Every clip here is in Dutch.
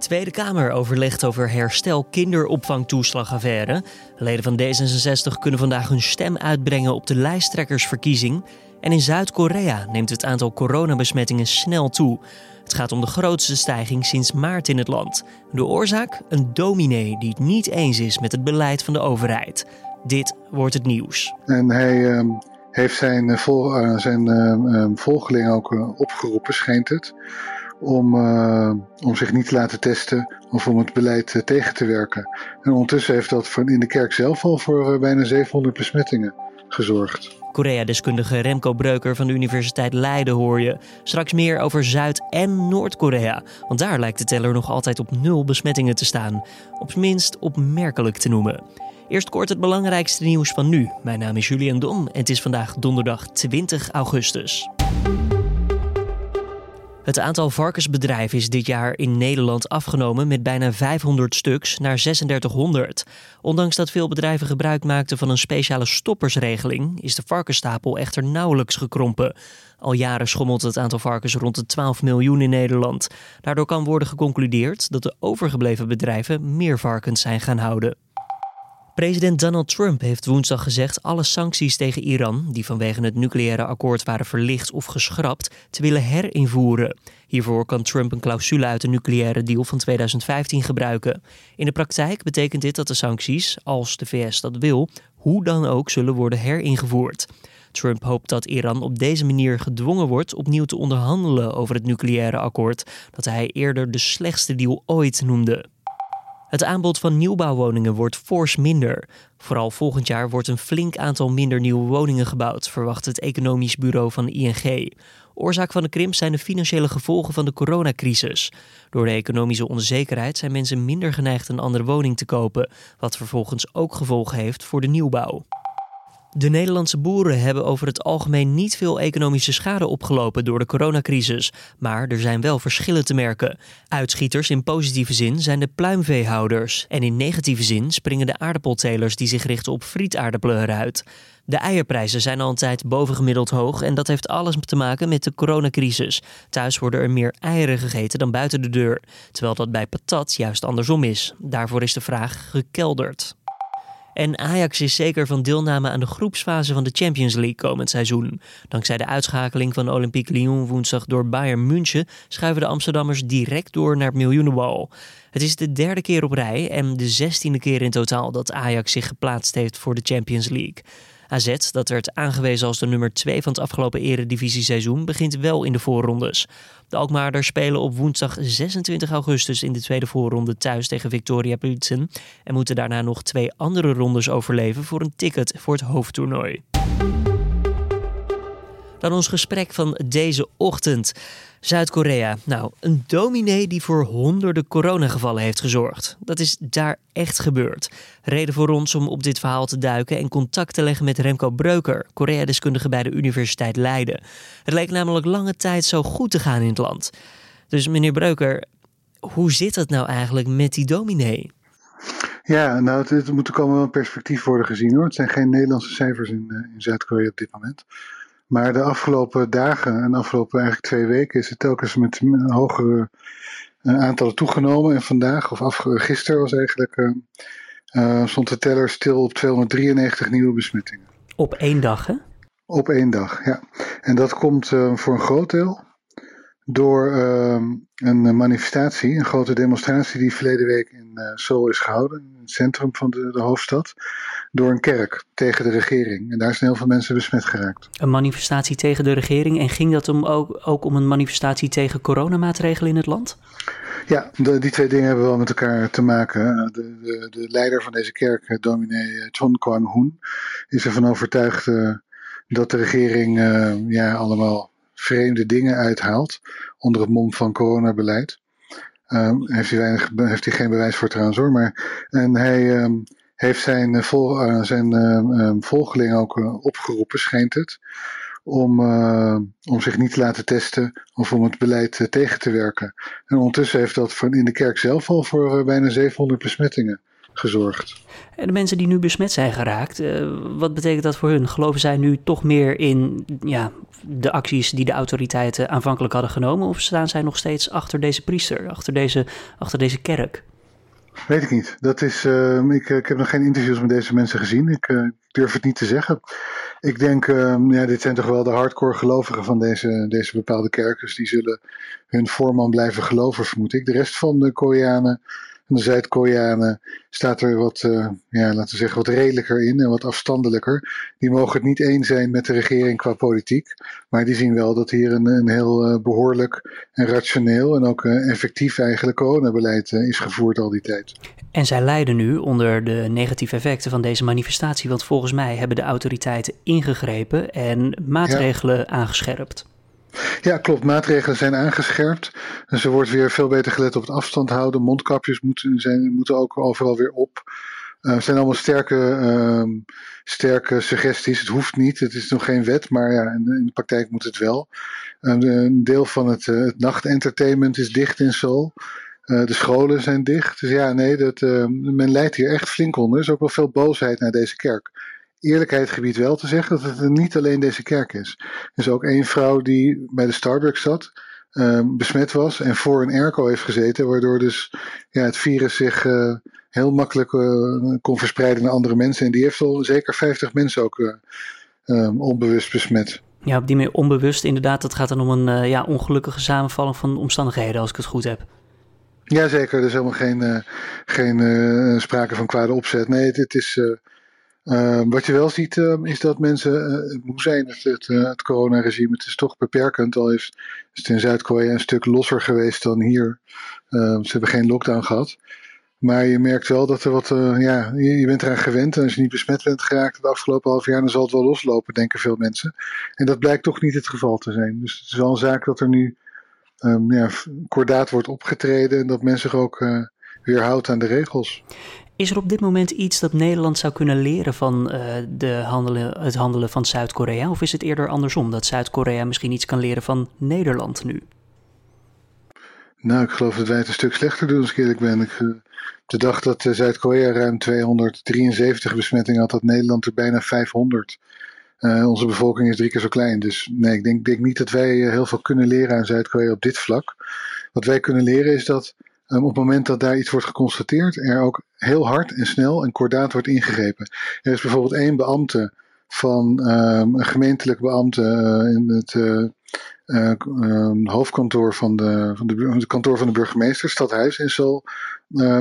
Tweede Kamer overlegt over herstel kinderopvangtoeslagaffaire. Leden van D66 kunnen vandaag hun stem uitbrengen op de lijsttrekkersverkiezing. En in Zuid-Korea neemt het aantal coronabesmettingen snel toe. Het gaat om de grootste stijging sinds maart in het land. De oorzaak? Een dominee die het niet eens is met het beleid van de overheid. Dit wordt het nieuws. En hij uh, heeft zijn, vol, uh, zijn uh, volgeling ook opgeroepen, schijnt het om, uh, om zich niet te laten testen of om het beleid uh, tegen te werken. En ondertussen heeft dat in de kerk zelf al voor uh, bijna 700 besmettingen gezorgd. Korea-deskundige Remco Breuker van de Universiteit Leiden hoor je. Straks meer over Zuid- en Noord-Korea. Want daar lijkt de teller nog altijd op nul besmettingen te staan. Op minst opmerkelijk te noemen. Eerst kort het belangrijkste nieuws van nu. Mijn naam is Julian Dom en het is vandaag donderdag 20 augustus. Het aantal varkensbedrijven is dit jaar in Nederland afgenomen met bijna 500 stuks naar 3600. Ondanks dat veel bedrijven gebruik maakten van een speciale stoppersregeling, is de varkensstapel echter nauwelijks gekrompen. Al jaren schommelt het aantal varkens rond de 12 miljoen in Nederland. Daardoor kan worden geconcludeerd dat de overgebleven bedrijven meer varkens zijn gaan houden. President Donald Trump heeft woensdag gezegd alle sancties tegen Iran, die vanwege het nucleaire akkoord waren verlicht of geschrapt, te willen herinvoeren. Hiervoor kan Trump een clausule uit de nucleaire deal van 2015 gebruiken. In de praktijk betekent dit dat de sancties, als de VS dat wil, hoe dan ook zullen worden heringevoerd. Trump hoopt dat Iran op deze manier gedwongen wordt opnieuw te onderhandelen over het nucleaire akkoord, dat hij eerder de slechtste deal ooit noemde. Het aanbod van nieuwbouwwoningen wordt fors minder. Vooral volgend jaar wordt een flink aantal minder nieuwe woningen gebouwd, verwacht het economisch bureau van ING. Oorzaak van de krimp zijn de financiële gevolgen van de coronacrisis. Door de economische onzekerheid zijn mensen minder geneigd een andere woning te kopen, wat vervolgens ook gevolgen heeft voor de nieuwbouw. De Nederlandse boeren hebben over het algemeen niet veel economische schade opgelopen door de coronacrisis, maar er zijn wel verschillen te merken. Uitschieters in positieve zin zijn de pluimveehouders en in negatieve zin springen de aardappeltelers die zich richten op frietaardappelen eruit. De eierprijzen zijn al een tijd bovengemiddeld hoog en dat heeft alles te maken met de coronacrisis. Thuis worden er meer eieren gegeten dan buiten de deur, terwijl dat bij patat juist andersom is. Daarvoor is de vraag gekelderd. En Ajax is zeker van deelname aan de groepsfase van de Champions League komend seizoen. Dankzij de uitschakeling van Olympique Lyon woensdag door Bayern München schuiven de Amsterdammers direct door naar het miljoenenbal. Het is de derde keer op rij en de zestiende keer in totaal dat Ajax zich geplaatst heeft voor de Champions League. AZ, dat werd aangewezen als de nummer 2 van het afgelopen eredivisie-seizoen, begint wel in de voorrondes. De Alkmaarders spelen op woensdag 26 augustus in de tweede voorronde thuis tegen Victoria Pilsen en moeten daarna nog twee andere rondes overleven voor een ticket voor het hoofdtoernooi. Dan ons gesprek van deze ochtend. Zuid-Korea. Nou, een dominee die voor honderden coronagevallen heeft gezorgd. Dat is daar echt gebeurd. Reden voor ons om op dit verhaal te duiken en contact te leggen met Remco Breuker, Korea-deskundige bij de Universiteit Leiden. Het leek namelijk lange tijd zo goed te gaan in het land. Dus meneer Breuker, hoe zit het nou eigenlijk met die dominee? Ja, nou, het, moet ook allemaal wel een perspectief worden gezien hoor. Het zijn geen Nederlandse cijfers in, in Zuid-Korea op dit moment. Maar de afgelopen dagen en de afgelopen eigenlijk twee weken is het telkens met een hogere aantallen toegenomen. En vandaag, of af, gisteren was eigenlijk, uh, uh, stond de teller stil op 293 nieuwe besmettingen. Op één dag, hè? Op één dag, ja. En dat komt uh, voor een groot deel door een manifestatie, een grote demonstratie die verleden week in Seoul is gehouden, in het centrum van de, de hoofdstad door een kerk tegen de regering. En daar zijn heel veel mensen besmet geraakt. Een manifestatie tegen de regering. En ging dat om ook, ook om een manifestatie tegen coronamaatregelen in het land? Ja, de, die twee dingen hebben wel met elkaar te maken. De, de, de leider van deze kerk, dominee Chon Kwang-hoon, is ervan overtuigd uh, dat de regering uh, ja, allemaal vreemde dingen uithaalt onder het mom van coronabeleid. Um, heeft, hij weinig, heeft hij geen bewijs voor trouwens hoor. Maar, en hij... Um, heeft zijn, vol, uh, zijn volgeling ook uh, opgeroepen, schijnt het, om, om zich niet te laten testen of om het beleid tegen te werken. En ondertussen heeft dat voor, in de kerk zelf al voor bijna 700 besmettingen gezorgd. En de mensen die nu besmet zijn geraakt, wat betekent dat voor hun? Geloven zij nu toch meer in ja, de acties die de autoriteiten aanvankelijk hadden genomen? Of staan zij nog steeds achter deze priester, achter deze, achter deze kerk? Weet ik niet. Dat is, uh, ik, ik, heb nog geen interviews met deze mensen gezien. Ik uh, durf het niet te zeggen. Ik denk, uh, ja, dit zijn toch wel de hardcore gelovigen van deze, deze bepaalde kerk. Dus die zullen hun voorman blijven geloven, vermoed ik. De rest van de Koreanen de Zuid-Koreanen staat er wat, uh, ja, laten we zeggen, wat redelijker in en wat afstandelijker. Die mogen het niet eens zijn met de regering qua politiek. Maar die zien wel dat hier een, een heel uh, behoorlijk en rationeel en ook uh, effectief eigenlijk coronabeleid is gevoerd al die tijd. En zij lijden nu onder de negatieve effecten van deze manifestatie. Want volgens mij hebben de autoriteiten ingegrepen en maatregelen ja. aangescherpt. Ja, klopt. Maatregelen zijn aangescherpt. Dus er wordt weer veel beter gelet op het afstand houden. Mondkapjes moeten, zijn, moeten ook overal weer op. Uh, het zijn allemaal sterke, uh, sterke suggesties. Het hoeft niet, het is nog geen wet, maar ja, in, de praktijk moet het wel. Uh, een deel van het, uh, het nachtentertainment is dicht in Seoul. de scholen zijn dicht. Dus ja, nee, dat, men leidt hier echt flink onder. Er is ook wel veel boosheid naar deze kerk eerlijkheid gebied wel te zeggen dat het niet alleen deze kerk is. Er is ook één vrouw die bij de Starbucks zat, uh, besmet was en voor een airco heeft gezeten, waardoor dus ja, het virus zich uh, heel makkelijk uh, kon verspreiden naar andere mensen. En die heeft al zeker 50 mensen ook um, onbewust besmet. Ja, op die manier onbewust inderdaad. Dat gaat dan om een ja, ongelukkige samenvalling van omstandigheden, als ik het goed heb. Jazeker, er is helemaal geen, geen sprake van kwade opzet. Nee, het is uh, wat je wel ziet uh, is dat mensen uh, moe zijn. Het, het, het coronaregime het is toch beperkend. Al is, het in Zuid-Korea een stuk losser geweest dan hier. Ehm, ze hebben geen lockdown gehad. Maar je merkt wel dat er wat, ja, je, bent eraan gewend. En als je niet besmet bent geraakt het afgelopen half jaar, dan zal het wel loslopen, denken veel mensen. En dat blijkt toch niet het geval te zijn. Dus het is wel een zaak dat er nu um, ja, kordaat wordt opgetreden en dat men zich ook weer houdt aan de regels. Is er op dit moment iets dat Nederland zou kunnen leren van uh, de handelen, het handelen van Zuid-Korea? Of is het eerder andersom, dat Zuid-Korea misschien iets kan leren van Nederland nu? Nou, ik geloof dat wij het een stuk slechter doen, als ik eerlijk ben. Ik, uh, de dag dat uh, Zuid-Korea ruim 273 besmettingen had, had Nederland er bijna 500. onze bevolking is drie keer zo klein. Dus nee, ik denk, denk niet dat wij heel veel kunnen leren aan Zuid-Korea op dit vlak. Wat wij kunnen leren is dat um, op het moment dat daar iets wordt geconstateerd, er ook heel hard en snel en kordaat wordt ingegrepen. Er is bijvoorbeeld één beambte van um, een gemeentelijk beambte uh, in het uh, uh, hoofdkantoor van de, van de, het kantoor van de burgemeester, stadhuis in Seoul,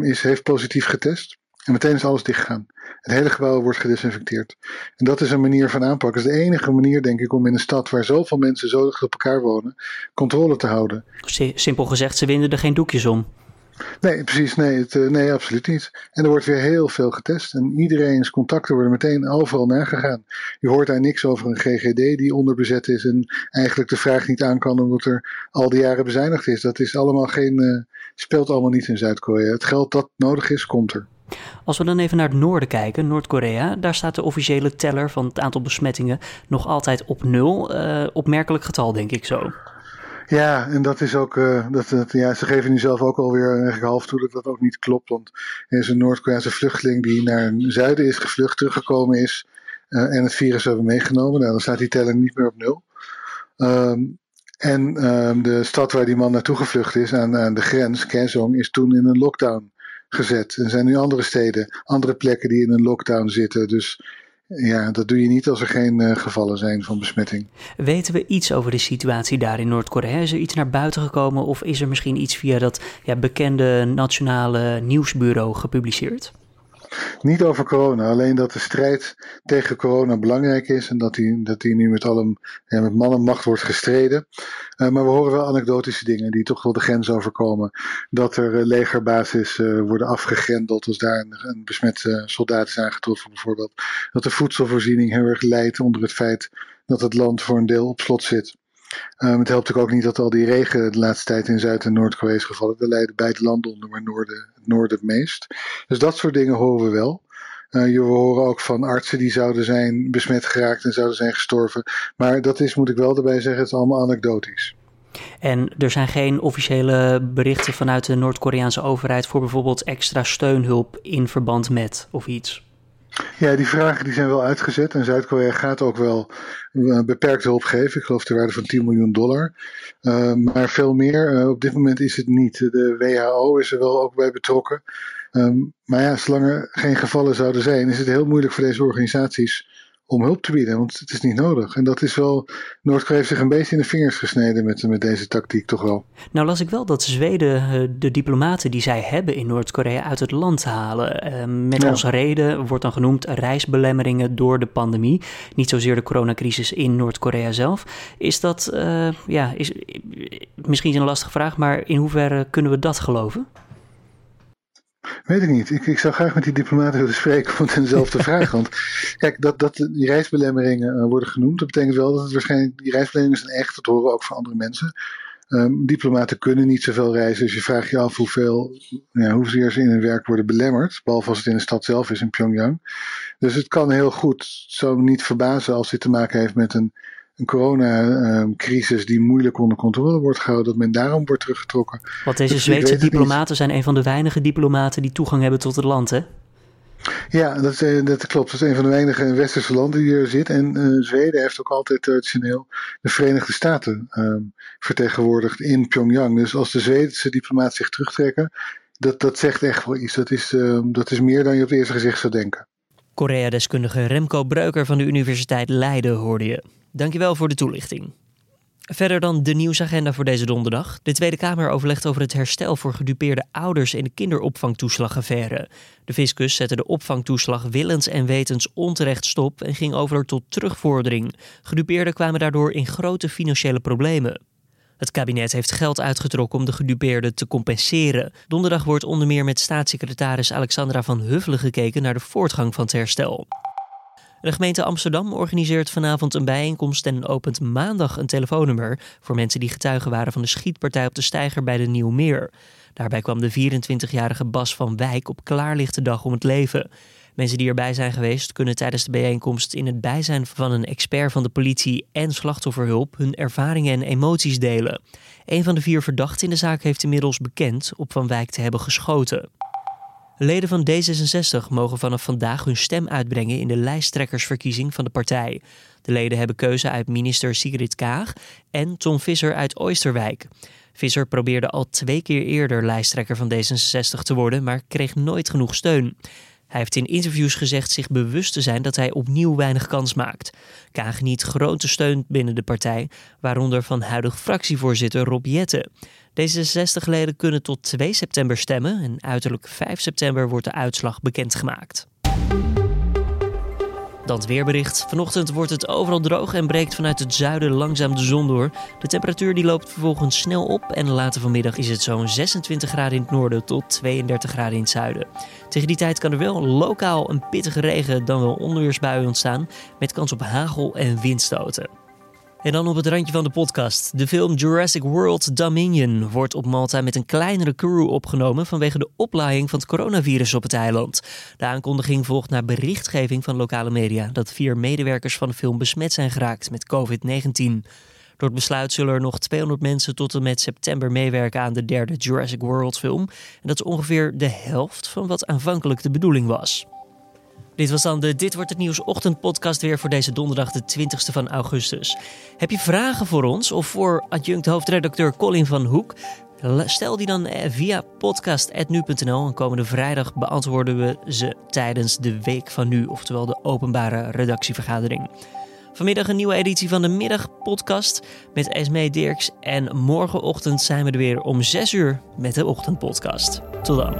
is, heeft positief getest. En meteen is alles dichtgegaan. Het hele gebouw wordt gedesinfecteerd. En dat is een manier van aanpak. Dat is de enige manier, denk ik, om in een stad waar zoveel mensen zo dicht op elkaar wonen, controle te houden. Simpel gezegd, ze winden er geen doekjes om. Nee, precies. Nee, het, eh, nee, absoluut niet. En er wordt weer heel veel getest. En iedereen's contacten worden meteen overal nagegaan. Je hoort daar niks over een GGD die onderbezet is en eigenlijk de vraag niet aan kan omdat er al die jaren bezuinigd is. Dat is allemaal geen, uh, speelt allemaal niet in Zuid-Korea. Het geld dat nodig is, komt er. Als we dan even naar het noorden kijken, Noord-Korea, daar staat de officiële teller van het aantal besmettingen nog altijd op nul. Uh, opmerkelijk getal, denk ik zo. Ja, en dat is ook, uh, dat, ja, ze geven nu zelf ook alweer eigenlijk half toe dat dat ook niet klopt. Want er is een Noord-Koreaanse vluchteling die naar het zuiden is gevlucht, teruggekomen is uh, en het virus hebben meegenomen. Nou, dan staat die teller niet meer op nul. Um, en um, de stad waar die man naartoe gevlucht is, aan, aan de grens, Kaesong, is toen in een lockdown gezet. Er zijn nu andere steden, andere plekken die in een lockdown zitten. Dus ja, dat doe je niet als er geen uh, gevallen zijn van besmetting. Weten we iets over de situatie daar in Noord-Korea? Is er iets naar buiten gekomen of is er misschien iets via dat ja, bekende nationale nieuwsbureau gepubliceerd? Niet over corona, alleen dat de strijd tegen corona belangrijk is en dat die, dat die nu met, alle, ja, met man en macht wordt gestreden. Uh, maar we horen wel anekdotische dingen die toch wel de grens overkomen. Dat er uh, legerbasis worden afgegrendeld als daar een, een besmet soldaat is aangetroffen bijvoorbeeld. Dat de voedselvoorziening heel erg leidt onder het feit dat het land voor een deel op slot zit. Um, het helpt ook niet dat al die regen de laatste tijd in Zuid- en Noord-Korea is gevallen. Daar leiden beide landen onder, maar noorden, het noorden het meest. Dus dat soort dingen horen we wel. Uh, we horen ook van artsen die zouden zijn besmet geraakt en zouden zijn gestorven. Maar dat is, moet ik wel erbij zeggen, het is allemaal anekdotisch. En er zijn geen officiële berichten vanuit de Noord-Koreaanse overheid voor bijvoorbeeld extra steunhulp in verband met of iets. Ja, die vragen die zijn wel uitgezet en Zuid-Korea gaat ook wel uh, beperkte hulp geven. Ik geloof ter waarde van 10 miljoen dollar. Uh, maar veel meer uh, op dit moment is het niet. De WHO is er wel ook bij betrokken. Um, maar ja, zolang er geen gevallen zouden zijn, is het heel moeilijk voor deze organisaties om hulp te bieden, want het is niet nodig. En dat is wel, Noord-Korea heeft zich een beetje in de vingers gesneden met, met deze tactiek toch wel. Nou las ik wel dat Zweden eh, de diplomaten die zij hebben in Noord-Korea uit het land halen. Uh, met ja. als reden wordt dan genoemd reisbelemmeringen door de pandemie. Niet zozeer de coronacrisis in Noord-Korea zelf. Is dat, uh, ja, is, misschien een lastige vraag, maar in hoeverre kunnen we dat geloven? Weet ik niet. Ik, ik zou graag met die diplomaten willen spreken van dezelfde vraag. Want kijk, dat, dat die reisbelemmeringen uh, worden genoemd, dat betekent wel dat het waarschijnlijk, die reisbelemmeringen zijn echt, dat horen we ook van andere mensen. Um, diplomaten kunnen niet zoveel reizen, dus je vraagt je af hoeveel, ja, hoezeer ze in hun werk worden belemmerd. Behalve als het in de stad zelf is, in Pyongyang. Dus het kan heel goed, me niet verbazen als dit te maken heeft met een een coronacrisis die moeilijk onder controle wordt gehouden, dat men daarom wordt teruggetrokken. Want deze dus Zweedse diplomaten zijn een van de weinige diplomaten die toegang hebben tot het land, hè? Ja, dat, eh, dat klopt. Dat is een van de weinige westerse landen die hier zit. En uh, Zweden heeft ook altijd traditioneel de Verenigde Staten um, vertegenwoordigd in Pyongyang. Dus als de Zweedse diplomaten zich terugtrekken, dat, dat zegt echt wel iets. Dat is, uh, dat is meer dan je op het eerste gezicht zou denken. Korea-deskundige Remco Breuker van de Universiteit Leiden hoorde je. Dankjewel voor de toelichting. Verder dan de nieuwsagenda voor deze donderdag. De Tweede Kamer overlegt over het herstel voor gedupeerde ouders in de kinderopvangtoeslagaffaire. De fiscus zette de opvangtoeslag willens en wetens onterecht stop en ging over tot terugvordering. Gedupeerden kwamen daardoor in grote financiële problemen. Het kabinet heeft geld uitgetrokken om de gedupeerden te compenseren. Donderdag wordt onder meer met staatssecretaris Alexandra van Huffelen gekeken naar de voortgang van het herstel. De gemeente Amsterdam organiseert vanavond een bijeenkomst en opent maandag een telefoonnummer voor mensen die getuigen waren van de schietpartij op de steiger bij de Nieuwmeer. Daarbij kwam de 24-jarige Bas van Wijk op klaarlichte dag om het leven. Mensen die erbij zijn geweest kunnen tijdens de bijeenkomst in het bijzijn van een expert van de politie en slachtofferhulp hun ervaringen en emoties delen. Een van de vier verdachten in de zaak heeft inmiddels bekend op Van Wijk te hebben geschoten. Leden van D66 mogen vanaf vandaag hun stem uitbrengen in de lijsttrekkersverkiezing van de partij. De leden hebben keuze uit minister Sigrid Kaag en Tom Visser uit Oosterwijk. Visser probeerde al twee keer eerder lijsttrekker van D66 te worden, maar kreeg nooit genoeg steun. Hij heeft in interviews gezegd zich bewust te zijn dat hij opnieuw weinig kans maakt. Kaag niet grote steun binnen de partij, waaronder van huidig fractievoorzitter Rob Jetten. Deze 60 leden kunnen tot 2 september stemmen en uiterlijk 5 september wordt de uitslag bekendgemaakt. Dan het weerbericht. Vanochtend wordt het overal droog en breekt vanuit het zuiden langzaam de zon door. De temperatuur die loopt vervolgens snel op en later vanmiddag is het zo'n 26 graden in het noorden tot 32 graden in het zuiden. Tegen die tijd kan er wel lokaal een pittige regen dan wel onweersbuien ontstaan met kans op hagel en windstoten. En dan op het randje van de podcast. De film Jurassic World Dominion wordt op Malta met een kleinere crew opgenomen vanwege de oplaaiing van het coronavirus op het eiland. De aankondiging volgt naar berichtgeving van lokale media dat vier medewerkers van de film besmet zijn geraakt met COVID-19. Door het besluit zullen er nog 200 mensen tot en met september meewerken aan de derde Jurassic World film. En dat is ongeveer de helft van wat aanvankelijk de bedoeling was. Dit was dan de Dit wordt het nieuws ochtendpodcast weer voor deze donderdag de 20ste van augustus. Heb je vragen voor ons of voor adjunct hoofdredacteur Colin van Hoek? Stel die dan eh, via podcast.nu.nl en komende vrijdag beantwoorden we ze tijdens de Week van Nu, oftewel de openbare redactievergadering. Vanmiddag een nieuwe editie van de Middagpodcast met Esme Dirks. En morgenochtend zijn we er weer om 6 uur met de Ochtendpodcast. Tot dan.